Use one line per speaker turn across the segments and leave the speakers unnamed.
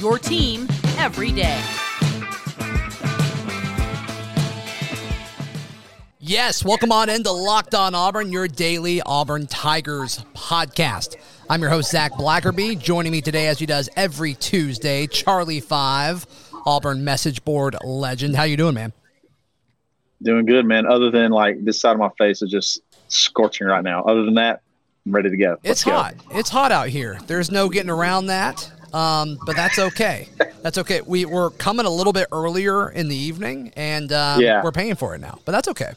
Your team every day.
Yes, welcome on into Locked On Auburn, your daily Auburn Tigers podcast. I'm your host, Zac Blackerby. Joining me today, as he does every Tuesday, Charlie Five, Auburn message board legend. How you doing, man?
Doing good, man. Other than like this side of my face is just scorching right now. Other than that, I'm ready to go.
it's
Let's go.
hot. It's hot out here. There's no getting around that. Um, but that's okay. That's okay. We we're coming a little bit earlier in the evening, and um,
Yeah.
we're paying for it now. But that's okay.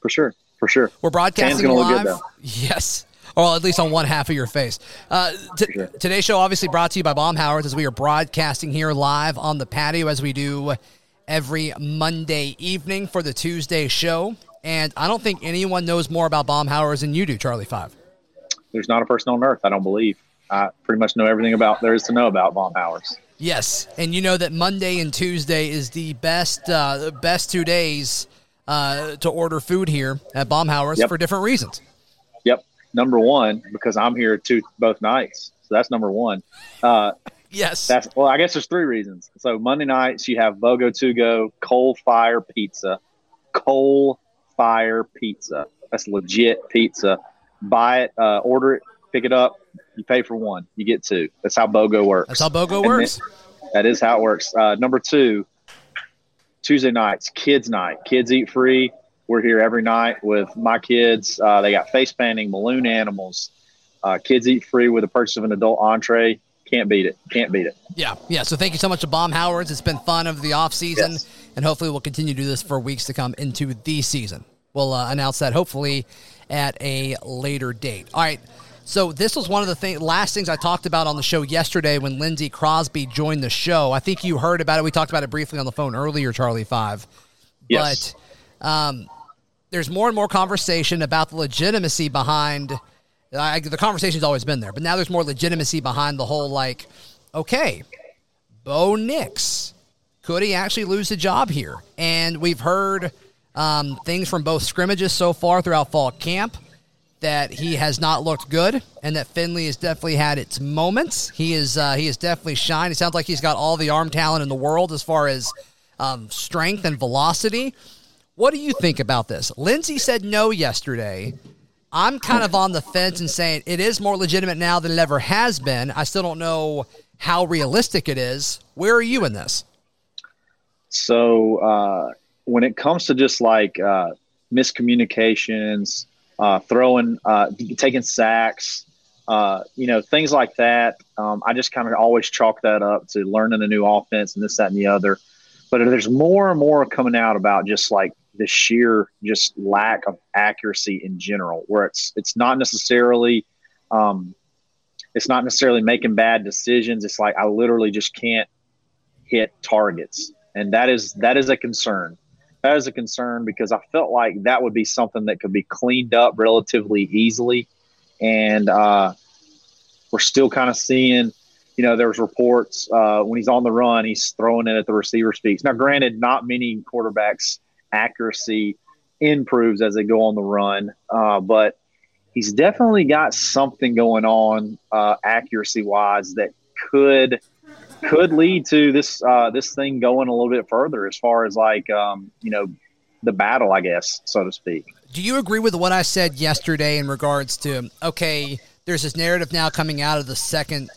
For sure. For sure.
We're broadcasting live.
good,
yes. Or at least on one half of your face. Uh, t-
sure.
Today's show obviously brought to you by Bomb Baumhauers as we are broadcasting here live on the patio as we do every Monday evening for the Tuesday show. And I don't think anyone knows more about Baumhauers than you do, Charlie Five.
There's not a person on earth I don't believe. I pretty much know everything about there is to know about Von Powers.
Yes, and you know that Monday and Tuesday is the best uh, best two days uh, to order food here at Baumhauers
Yep.
for different reasons.
Yep. Number one, because I'm here two both nights. So that's number one. Uh,
Yes,
that's well, I guess there's three reasons. So Monday nights you have Bogo to go coal fire pizza, coal fire pizza. That's legit pizza. Buy it, uh, order it, pick it up. You pay for one, you get two. That's how Bogo works.
that's how Bogo
And
works.
then- that is how it works. Uh, number two, Tuesday nights, kids' night. Kids eat free. We're here every night with my kids. Uh, they got face painting, balloon animals. Uh, kids eat free with the purchase of an adult entree. Can't beat it. Can't beat it.
Yeah, yeah. So thank you so much to Baumhauers. It's been fun over the off season,
Yes.
and hopefully we'll continue to do this for weeks to come into the season. We'll uh, announce that hopefully at a later date. All right. So this was one of the thing, last things I talked about on the show yesterday when Lindsey Crosby joined the show. I think you heard about it. We talked about it briefly on the phone earlier, Charlie Five.
Yes.
But um, there's more and more conversation about the legitimacy behind. I, the conversation's always been there, but now there's more legitimacy behind the whole like, okay, Bo Nix, could he actually lose the job here? And we've heard um, things from both scrimmages so far throughout fall camp that he has not looked good, and that Finley has definitely had its moments. He is uh, he has definitely shined. It sounds like he's got all the arm talent in the world as far as um, strength and velocity. What do you think about this? Lindsay said no yesterday. I'm kind of on the fence and saying it is more legitimate now than it ever has been. I still don't know how realistic it is. Where are you in this?
So uh, when it comes to just like uh, miscommunications, uh, throwing, uh, taking sacks, uh, you know, things like that, um, I just kind of always chalk that up to learning a new offense and this, that, and the other. But there's more and more coming out about just like the sheer just lack of accuracy in general, where it's it's not necessarily um, it's not necessarily making bad decisions. It's like I literally just can't hit targets, and that is that is a concern. That is a concern because I felt like that would be something that could be cleaned up relatively easily, and uh, we're still kind of seeing. You know, there's reports uh, when he's on the run, he's throwing it at the receiver speaks. Now, granted, not many quarterbacks' accuracy improves as they go on the run, uh, but he's definitely got something going on uh, accuracy wise that could could lead to this uh, this thing going a little bit further as far as like um, you know the battle, I guess, so to speak.
Do you agree with what I said yesterday in regards to okay, there's this narrative now coming out of the second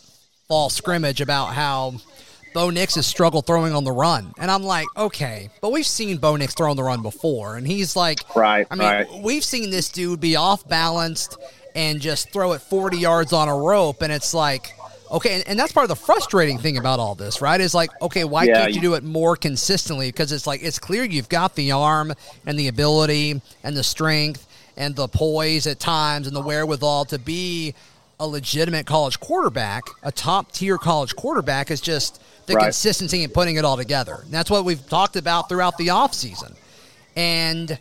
fall scrimmage about how Bo Nix has struggled throwing on the run. And I'm like, okay, but we've seen Bo Nix throw on the run before. And he's like,
Right,
I mean,
right.
we've seen this dude be off balanced and just throw it 40 yards on a rope. And it's like, Okay, and, and that's part of the frustrating thing about all this, right? Is like, okay, why
Yeah,
can't you do it more consistently? Because it's like it's clear you've got the arm and the ability and the strength and the poise at times and the wherewithal to be a legitimate college quarterback, a top tier college quarterback. Is just the
Right.
consistency and putting it all together. And that's what we've talked about throughout the offseason. And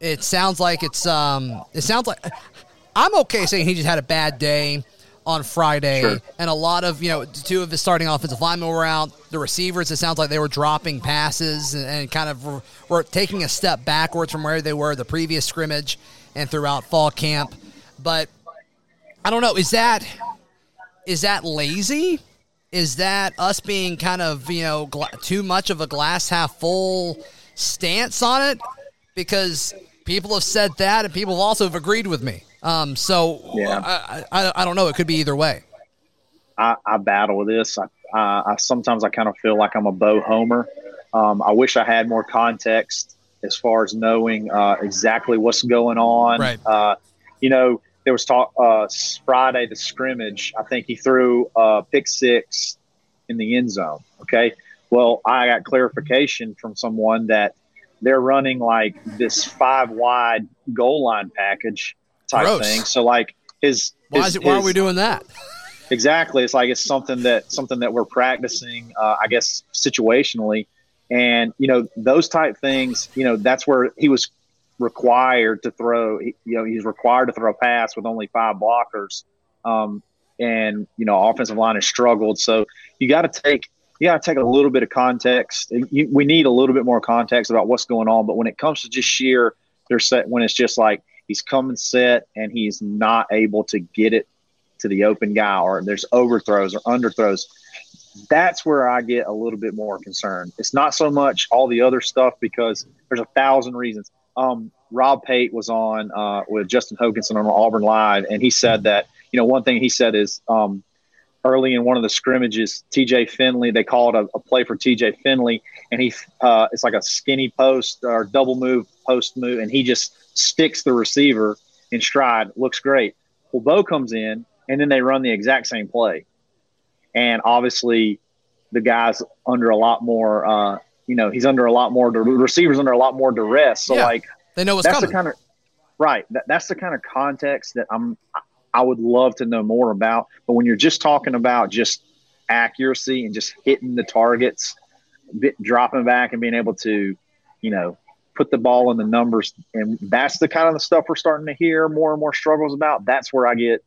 it sounds like it's um it sounds like I'm okay saying he just had a bad day on Friday.
Sure.
and a lot of you know two of his starting offensive linemen were out. The receivers it sounds like they were dropping passes and, and kind of were, were taking a step backwards from where they were the previous scrimmage and throughout fall camp. But I don't know. Is that is that lazy? Is that us being kind of you know gla- too much of a glass half full stance on it? Because people have said that and people also have agreed with me um, so
Yeah.
I, I, I don't know it could be either way
I, I battle with this. I, I, I sometimes I kind of feel like I'm a Bo Homer. Um, I wish I had more context as far as knowing uh, exactly what's going on.
Right.
Uh, you know, there was talk uh, Friday the scrimmage. I think he threw a pick six in the end zone. Okay. Well, I got clarification from someone that they're running like this five wide goal line package type
Gross.
thing. So like his,
why,
his-
is it, why are we doing that
Exactly. It's like it's something that something that we're practicing, uh, I guess, situationally, and you know those type things. You know that's where he was required to throw. You know he's required to throw a pass with only five blockers, um, and you know offensive line has struggled. So you got to take you got to take a little bit of context. You, we need a little bit more context about what's going on. But when it comes to just sheer, they're set when it's just like he's coming set and he's not able to get it to the open guy or there's overthrows or underthrows. That's where I get a little bit more concerned. It's not so much all the other stuff because there's a thousand reasons. Um, Rob Pate was on uh, with Justin Hokanson on Auburn Live, and he said that you know one thing he said is um, early in one of the scrimmages, TJ Finley they called a, a play for TJ Finley, and he uh, it's like a skinny post or double move post move, and he just sticks the receiver in stride. Looks great. Well, Bo comes in, and then they run the exact same play, and obviously the guy's under a lot more. Uh, you know, he's under a lot more. The receiver's under a lot more duress. So
Yeah.
like
they know what's
that's
coming
the kind of right. That, that's the kind of context that I'm. I would love to know more about. But when you're just talking about just accuracy and just hitting the targets, bit, dropping back and being able to, you know, put the ball in the numbers, and that's the kind of the stuff we're starting to hear more and more struggles about. That's where I get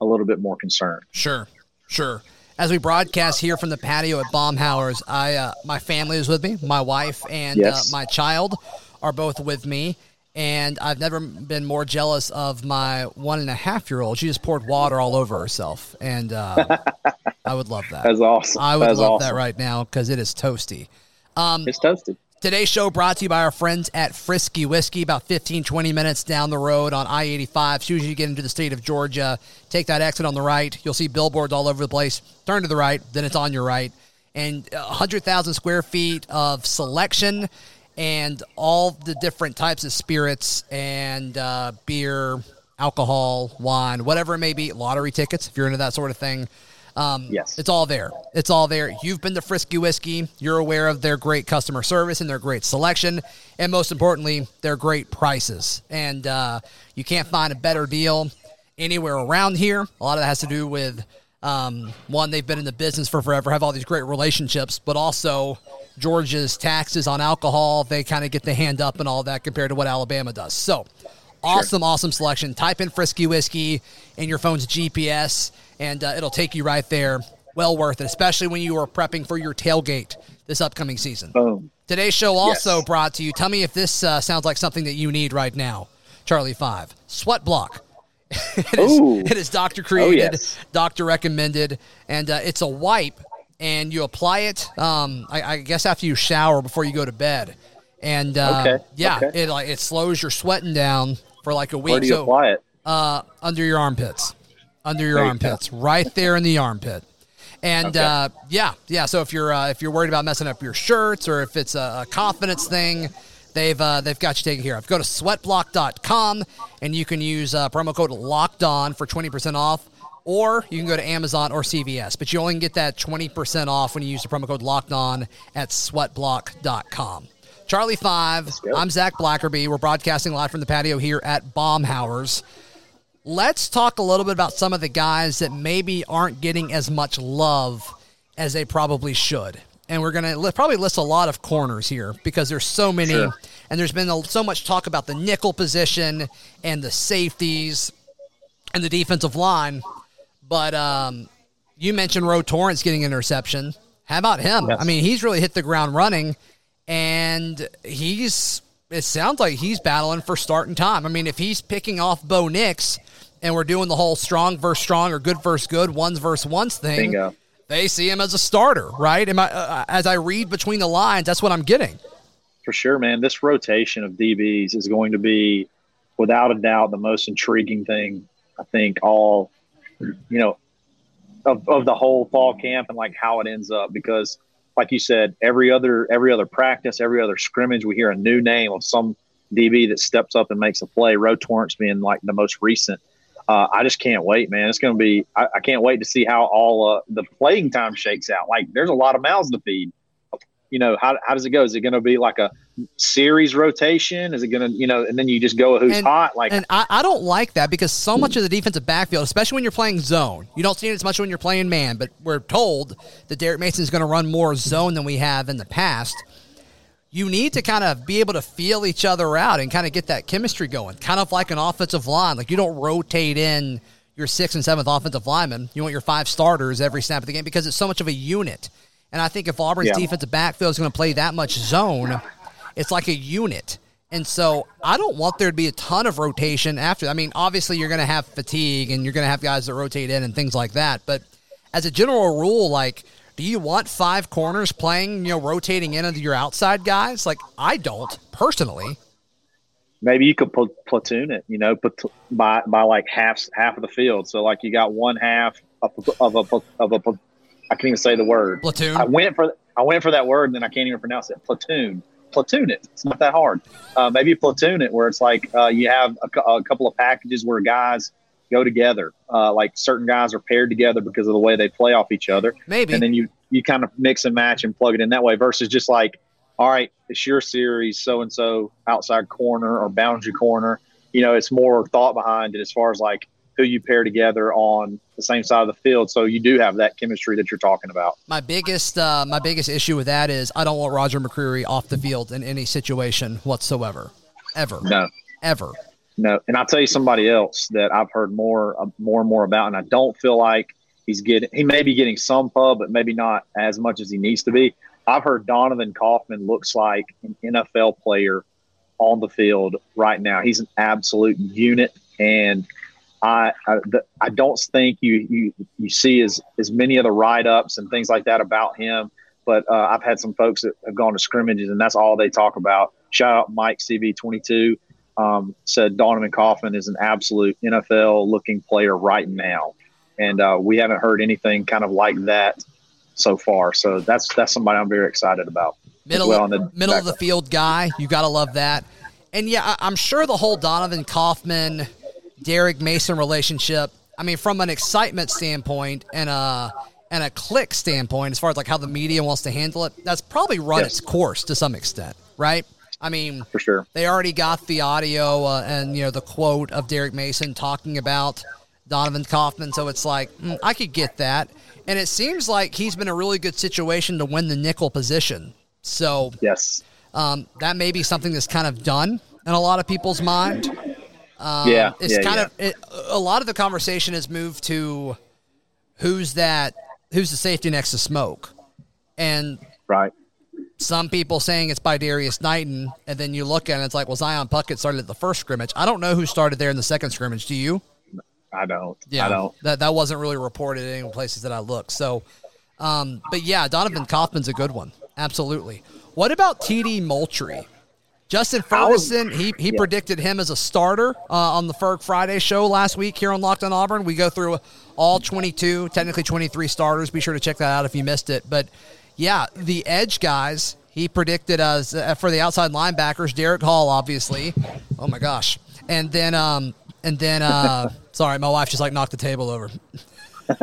a little bit more concerned.
Sure, sure. As we broadcast here from the patio at Baumhauer's, I uh, my family is with me. My wife and
Yes.
uh, my child are both with me, and I've never been more jealous of my one and a half year old. She just poured water all over herself, and uh, I would love that.
That's awesome.
I would
That's
love
awesome.
that right now because it is toasty.
It's toasted.
Today's show brought to you by our friends at Frisky Whiskey, about 15, 20 minutes down the road on I 85. As soon as you get into the state of Georgia, take that exit on the right. You'll see billboards all over the place. Turn to the right, then it's on your right. And uh, 100,000 square feet of selection and all the different types of spirits and uh, beer, alcohol, wine, whatever it may be, lottery tickets, if you're into that sort of thing. Um,
Yes.
It's all there. It's all there. You've been to Frisky Whiskey. You're aware of their great customer service and their great selection, and most importantly, their great prices. And uh, you can't find a better deal anywhere around here. A lot of that has to do with um, one, they've been in the business for forever, have all these great relationships, but also Georgia's taxes on alcohol. They kind of get the hand up and all that compared to what Alabama does. So, awesome, awesome selection. Type in Frisky Whiskey in your phone's GPS, and uh, it'll take you right there. Well worth it, especially when you are prepping for your tailgate this upcoming season.
Boom.
Today's show also
Yes.
brought to you. Tell me if this uh, sounds like something that you need right now, Charlie Five. Sweat block. it, is, it is doctor created,
yes.
doctor recommended, and uh, it's a wipe. And you apply it, um, I, I guess, after you shower before you go to bed. And uh,
Okay,
yeah,
okay.
it like it slows your sweating down for like a week.
Where do you
So,
apply it?
uh, under your armpits, under your
There you
armpits, right there in the armpit. And
Okay.
uh, yeah, yeah. So if you're uh, if you're worried about messing up your shirts or if it's a, a confidence thing, they've uh, they've got you taken care of. Go to sweatblock.com and you can use uh, promo code Locked On for twenty percent off or you can go to Amazon or CVS. But you only can get that 20% off when you use the promo code locked on at sweatblock.com. Charlie Five, I'm Zac Blackerby. We're broadcasting live from the patio here at Baumhauer's. Let's talk a little bit about some of the guys that maybe aren't getting as much love as they probably should. And we're going to li- probably list a lot of corners here because there's so many,
Sure.
and there's been a, so much talk about the nickel position and the safeties and the defensive line. But um, you mentioned Ro Torrence getting an interception. How about him?
Yes.
I mean, he's really hit the ground running, and he's. It sounds like he's battling for starting time. I mean, if he's picking off Bo Nix, and we're doing the whole strong versus strong or good versus good, ones versus ones thing,
Bingo.
They see him as a starter, right? Am I, uh, as I read between the lines, that's what I'm getting.
For sure, man. This rotation of DBs is going to be, without a doubt, the most intriguing thing. I think all, you know, of, of the whole fall camp and like how it ends up because, like you said, every other every other practice, every other scrimmage, we hear a new name of some DB that steps up and makes a play. Ro Torrence being like the most recent. Uh, I just can't wait, man. It's going to be. I, I can't wait to see how all uh, the playing time shakes out. Like, there's a lot of mouths to feed. You know, how, how does it go? Is it going to be like a series rotation? Is it going to, you know, and then you just go who's
And-
hot? Like,
And I, I don't like that because so much of the defensive backfield, especially when you're playing zone, you don't see it as much when you're playing man, but we're told that Derek Mason's going to run more zone than we have in the past. You need to kind of be able to feel each other out and kind of get that chemistry going, kind of like an offensive line. Like you don't rotate in your sixth and seventh offensive linemen. You want your five starters every snap of the game because it's so much of a unit. And I think if Auburn's
Yeah.
defensive backfield is going to play that much zone, it's like a unit. And so I don't want there to be a ton of rotation after. I mean, obviously you're going to have fatigue and you're going to have guys that rotate in and things like that. But as a general rule, like, do you want five corners playing, you know, rotating in into your outside guys? Like, I don't personally.
maybe you could pl- platoon it, you know, put by by like half half of the field. So like you got one half of a of a of a, pl- I can't even say the word
Platoon.
I went for I went for that word and then I can't even pronounce it. Platoon. Platoon it. It's not that hard. Uh, maybe platoon it where it's like uh, you have a, a couple of packages where guys go together. Uh, like certain guys are paired together because of the way they play off each other.
Maybe.
And then you you kind of mix and match and plug it in that way versus just like, all right, it's your series, so and so outside corner or boundary corner. You know, it's more thought behind it as far as like who you pair together on the same side of the field. So you do have that chemistry that you're talking about.
My biggest uh, my biggest issue with that is I don't want Roger McCreary off the field in any situation whatsoever, ever,
No,
ever.
No. And I'll tell you somebody else that I've heard more, uh, more and more about, and I don't feel like he's getting. He may be getting some pub, but maybe not as much as he needs to be. I've heard Donovan Kaufman looks like an NFL player on the field right now. He's an absolute unit, and I I, the, I don't think you you you see as as many of the write ups and things like that about him. But uh, I've had some folks that have gone to scrimmages, and that's all they talk about. Shout out Mike CB twenty two. Um, said Donovan Kaufman is an absolute NFL looking player right now, and uh, we haven't heard anything kind of like that so far. So that's that's somebody I'm very excited about.
middle
well the
middle of the field guy. You gotta love that. And yeah, I'm sure the whole Donovan Kaufman, Derek Mason relationship. I mean, from an excitement standpoint and a and a click standpoint, as far as like how the media wants to handle it, that's probably run
Yes.
its course to some extent, right? I mean,
for sure.
they already got the audio uh, and you know the quote of Derek Mason talking about Donovan Kaufman, so it's like mm, I could get that, and it seems like he's been a really good situation to win the nickel position. So
Yes.
um, that may be something that's kind of done in a lot of people's mind. Um,
Yeah,
it's
yeah,
kind
yeah.
of it, a lot of the conversation has moved to who's that? Who's the safety next to Smoke? And
Right.
Some people saying it's Bydarrius Knighten, and then you look at it, and it's like, well, Zion Puckett started at the first scrimmage. I don't know who started there in the second scrimmage. Do you?
I don't. Yeah, I don't.
That that wasn't really reported in any places that I looked. So, um, but yeah, Donovan Kaufman's a good one. Absolutely. What about TD Moultry? Justin Ferguson, he, he
yeah.
predicted him as a starter uh, on the Ferg Friday show last week here on Locked on Auburn. We go through all 22, technically 23 starters. Be sure to check that out if you missed it. But yeah, the edge guys, he predicted as uh, for the outside linebackers, Derick Hall, obviously. Oh my gosh. And then, um, and then, uh, sorry, my wife just like knocked the table over.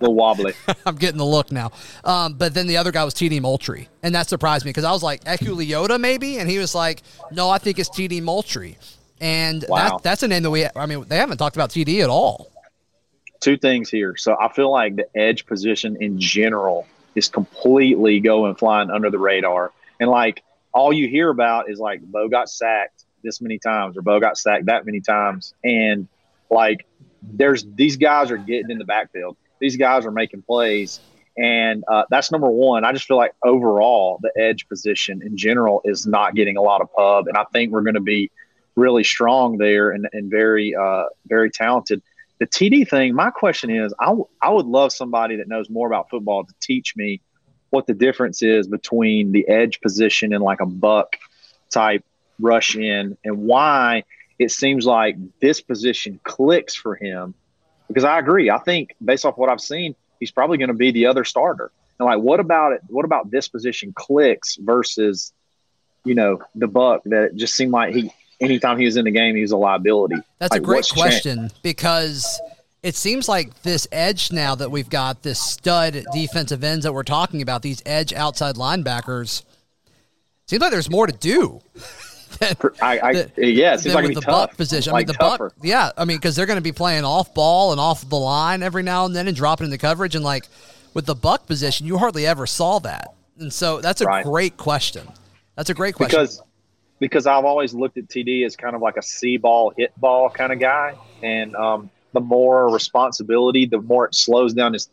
The wobbly.
I'm getting the look now. Um, but then the other guy was TD Moultry, and that surprised me because I was like Eku Leota maybe, and he was like, no, I think it's TD Moultry, and
Wow.
that, that's a name that we. I mean, they haven't talked about TD at all.
Two things here. So I feel like the edge position in general is completely going flying under the radar. And like all you hear about is like Bo got sacked this many times or Bo got sacked that many times. And like there's these guys are getting in the backfield. These guys are making plays. And uh, that's number one. I just feel like overall the edge position in general is not getting a lot of pub. And I think we're going to be really strong there and, and very, uh, very talented. The TD thing, my question is I, w- I would love somebody that knows more about football to teach me what the difference is between the edge position and like a buck type rush in and why it seems like this position clicks for him. Because I agree. I think based off what I've seen, he's probably going to be the other starter. And like, what about it? What about this position clicks versus, you know, the buck that just seemed like he, anytime he was in the game, he was a liability.
That's
Like,
a great
what's changed?
question because it seems like this edge now that we've got this stud defensive ends that we're talking about, these edge outside linebackers. Seems like there's more to do.
I, I
than-
yeah, it seems like
with the
tough.
buck position. I mean, the
tougher.
buck, yeah. I mean, because they're going to be playing off ball and off the line every now and then and dropping into coverage. And like with the buck position, you hardly ever saw that. And so that's a
Right.
great question. That's a great question.
because because I've always looked at TD as kind of like a see ball, hit ball kind of guy, and um, the more responsibility, the more it slows down his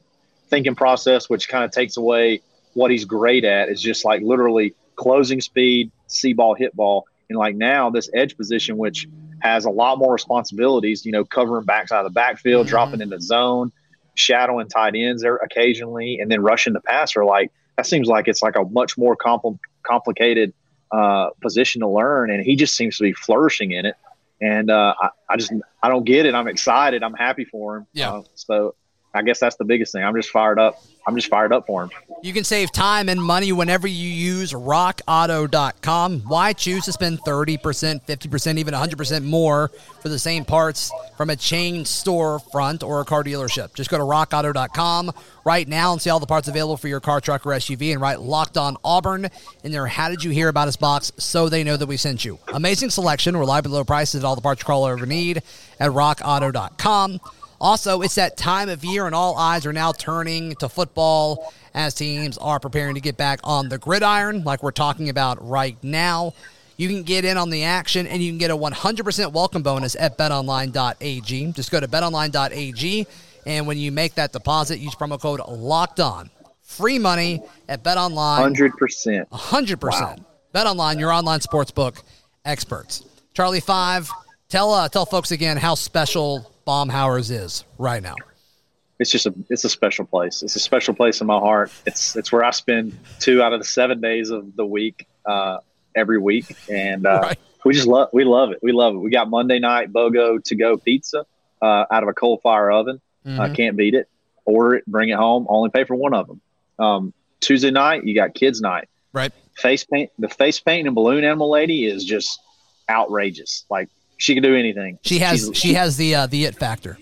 thinking process, which kind of takes away what he's great at. Is just like literally closing speed, see ball, hit ball, and like now this edge position, which has a lot more responsibilities. You know, covering backs out of the backfield, dropping into the zone, shadowing tight ends there occasionally, and then rushing the passer. Like that seems like it's like a much more compl- complicated uh, position to learn, and he just seems to be flourishing in it. And uh, I, I just I don't get it. I'm excited. I'm happy for him.
Yeah.
Uh, so I guess that's the biggest thing. I'm just fired up. I'm just fired up for him.
You can save time and money whenever you use rockauto.com. Why choose to spend 30%, 50%, even 100% more for the same parts from a chain store front or a car dealership? Just go to rockauto.com right now and see all the parts available for your car, truck, or SUV and write locked on Auburn in there. How Did You Hear About Us box so they know that we sent you. Amazing selection, reliably low prices, all the parts your car ever need at rockauto.com. Also, it's that time of year, and all eyes are now turning to football as teams are preparing to get back on the gridiron, like we're talking about right now. You can get in on the action, and you can get a 100% welcome bonus at betonline.ag. Just go to betonline.ag, and when you make that deposit, use promo code Locked On. Free money at betonline.
Hundred percent.
100%. Bet online, your online sportsbook experts. Charlie Five, tell uh, tell folks again how special Baumhauer's is right now.
It's just a it's a special place. It's a special place in my heart. It's it's where I spend two out of the seven days of the week uh, every week, and uh,
Right.
we just love we love it. We love it. We got Monday night BOGO to go pizza uh, out of a coal fire oven. Uh, can't beat it. Order it, bring it home. Only pay for one of them. Um, Tuesday night, you got kids night.
Right.
Face paint. The face paint and balloon animal lady is just outrageous. Like she can do anything.
She has
She's-
she has the uh, the it factor.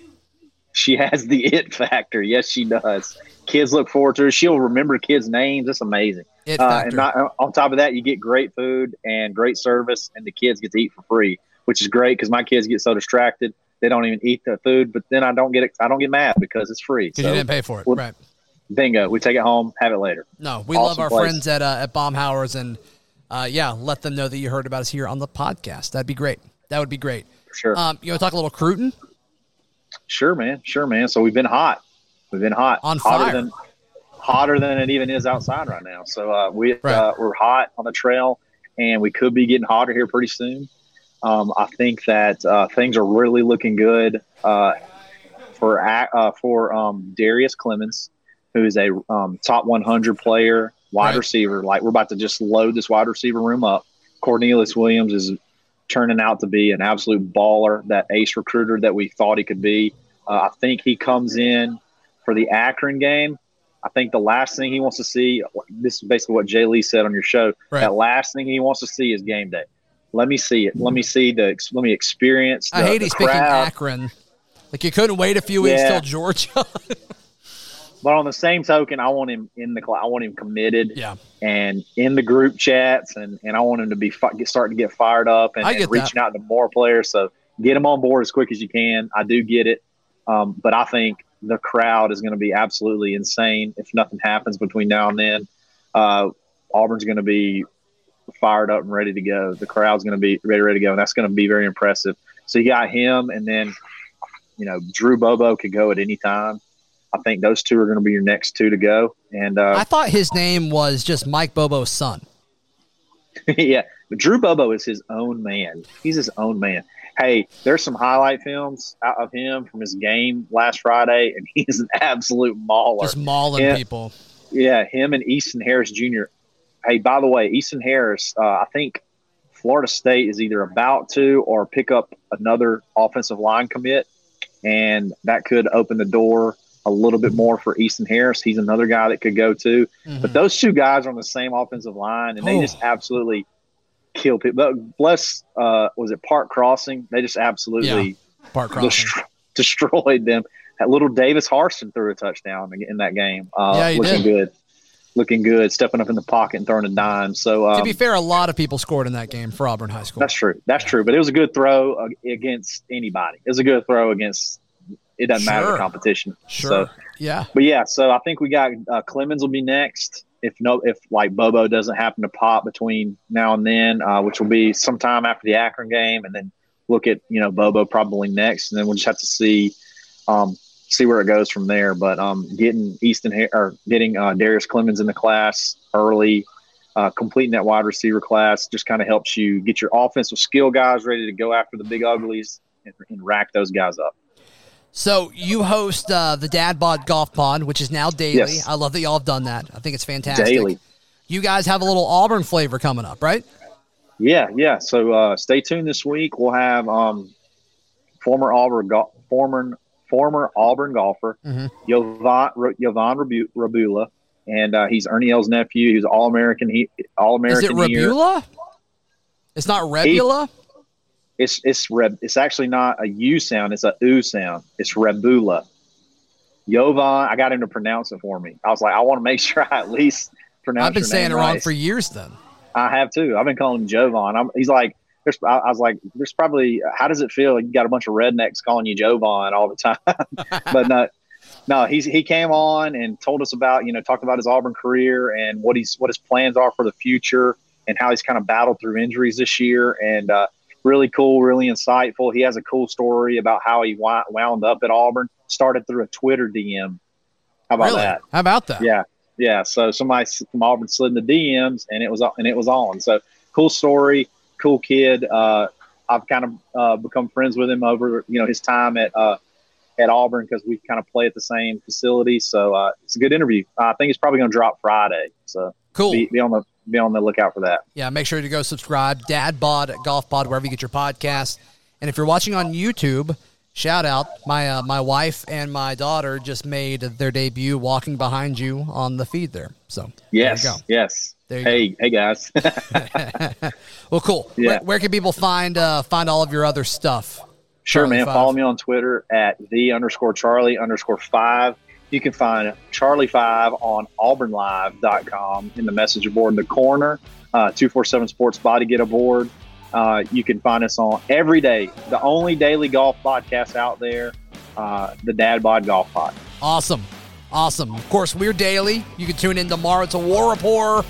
she has the it factor. Yes, she does. Kids look forward to her. She'll remember kids' names. It's amazing.
It
Uh, and not, on top of that, you get great food and great service, and the kids get to eat for free, which is great because my kids get so distracted they don't even eat the food. But then I don't get I don't get mad because it's free.
Because
So,
you didn't pay for it.
well,
right.
bingo, we take it home, have it later.
No, we
awesome
love our
place.
friends at uh, at Baumhauer's and uh, yeah, let them know that you heard about us here on the podcast. That'd be great. That would be great.
For sure,
Um, you want to talk a little Cruton?
sure, man, sure, man. So we've been hot. We've been hot,
On
hotter
fire.
than hotter than it even is outside right now. So uh, we
Right.
uh, we're hot on the trail, and we could be getting hotter here pretty soon. Um, I think that uh, things are really looking good uh, for uh, for um, Darius Clemens, who is a um, top 100 player, wide
Right.
receiver. Like we're about to just load this wide receiver room up. Cornelius Williams is turning out to be an absolute baller, that ace recruiter that we thought he could be. Uh, I think he comes in for the Akron game. I think the last thing he wants to see, this is basically what Jay Lee said on your show.
Right.
That last thing he wants to see is game day. Let me see it. Let me see the. Let me experience. The,
I hate he's picking. Akron Like you couldn't wait a few weeks
Yeah.
till Georgia.
But on the same token, I want him in the. I want him committed.
yeah.
and in the group chats, and, and I want him to be fi- get, starting to get fired up and, and reaching out to more players. So get him on board as quick as you can. I do get it, um, but I think the crowd is going to be absolutely insane if nothing happens between now and then. Uh, Auburn's going to be fired up and ready to go. The crowd's going to be ready, ready to go, and that's going to be very impressive. So you got him, and then you know Drew Bobo could go at any time. I think those two are going to be your next two to go, and uh,
I thought his name was just Mike Bobo's son.
yeah, but Drew Bobo is his own man. He's his own man. Hey, there's some highlight films out of him from his game last Friday, and he's an absolute mauler.
Just mauling
Yeah.
people.
Yeah, him and Easton Harris Jr. Hey, by the way, Easton Harris, uh, I think Florida State is either about to or pick up another offensive line commit, and that could open the door a little bit more for Easton Harris. He's another guy that could go too. But those two guys are on the same offensive line, and they
Oh.
just absolutely kill people. But bless, uh, was it Park Crossing? They just absolutely
Park Crossing.
destroyed them. That little Davis Harsin threw a touchdown in that game. Uh,
Yeah, he
looking
did.
good, looking good, stepping up in the pocket and throwing a dime. So um,
to be fair, a lot of people scored in that game for Auburn High School.
that's true. That's true. But it was a good throw against anybody. It was a good throw against. It doesn't matter the competition.
Sure.
So,
yeah.
but yeah, so I think we got uh, Clemens will be next. If no, if like Bobo doesn't happen to pop between now and then, uh, which will be sometime after the Akron game, and then look at you know Bobo probably next, and then we'll just have to see um, see where it goes from there. But um, getting Easton or getting uh, Darius Clemens in the class early, uh, completing that wide receiver class just kind of helps you get your offensive skill guys ready to go after the big uglies and, and rack those guys up.
So you host uh, the Dad Bod Golf Pod, which is now daily.
Yes.
I love that y'all have done that. I think it's fantastic.
Daily.
You guys have a little Auburn flavor coming up, right?
Yeah, yeah. So uh, stay tuned this week. We'll have um, former Auburn go- former former Auburn golfer
Mhm.
Yovan Yovan Rabula, and uh, he's Ernie Els' nephew. He's All American. He All American.
Is it
year.
It's not Rebula?
It's it's Reb. It's actually not a U sound. It's a U sound. It's Rebula. Yovan. I got him to pronounce it for me. I was like, I want to make sure I at least pronounce.
I've been saying it wrong
right.
for years then.
I have too. I've been calling him Jovan. I'm, he's like, there's, I, I was like, there's probably, how does it feel? You got a bunch of rednecks calling you Jovan all the time. but no, no, he's, he came on and told us about, you know, talked about his Auburn career and what he's, what his plans are for the future and how he's kind of battled through injuries this year. And, uh, really cool, really insightful. He has a cool story about how he wound up at Auburn, started through a Twitter DM. How about
really?
that?
How about that?
Yeah, yeah. So somebody from Auburn slid in the DMs, and it was and it was on. So cool story, cool kid. Uh, I've kind of uh, become friends with him over you know his time at uh, at Auburn because we kind of play at the same facility. So uh, it's a good interview. I think it's probably going to drop Friday. So
Cool.
be, be on the be on the lookout for that.
Yeah, make sure to go subscribe. Dad Bod, Golf Pod, wherever you get your podcast. And if you're watching on YouTube, shout out my uh, my wife and my daughter just made their debut walking behind you on the feed there. So
Yes,
there you go.
yes. Hey, hey guys.
Well, cool.
Yeah.
Where, where can people find uh, find all of your other stuff?
Sure,
Charlie
man.
five.
Follow me on Twitter at the underscore Charlie underscore five. You can find Charlie five on auburnlive.com in the message board in the corner. Uh, 247 Sports Bodda Getta board. Uh, you can find us on every day, the only daily golf podcast out there, uh, the Dad Bod Golf Pod.
Awesome. Awesome. Of course, we're daily. You can tune in tomorrow to War Rapport.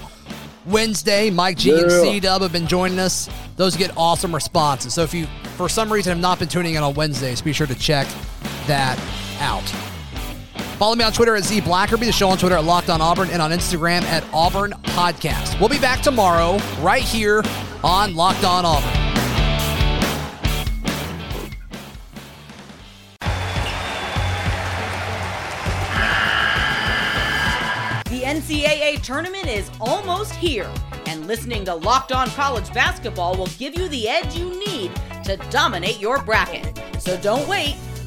Wednesday, Mike G and C Dub have been joining us. Those get awesome responses. So if you, for some reason, have not been tuning in on Wednesdays, be sure to check that out. Follow me on Twitter at Z Blackerby, the show on Twitter at Locked On Auburn, and on Instagram at Auburn Podcast. We'll be back tomorrow, right here on Locked On Auburn.
The NCAA tournament is almost here, and listening to Locked On College Basketball will give you the edge you need to dominate your bracket. So don't wait.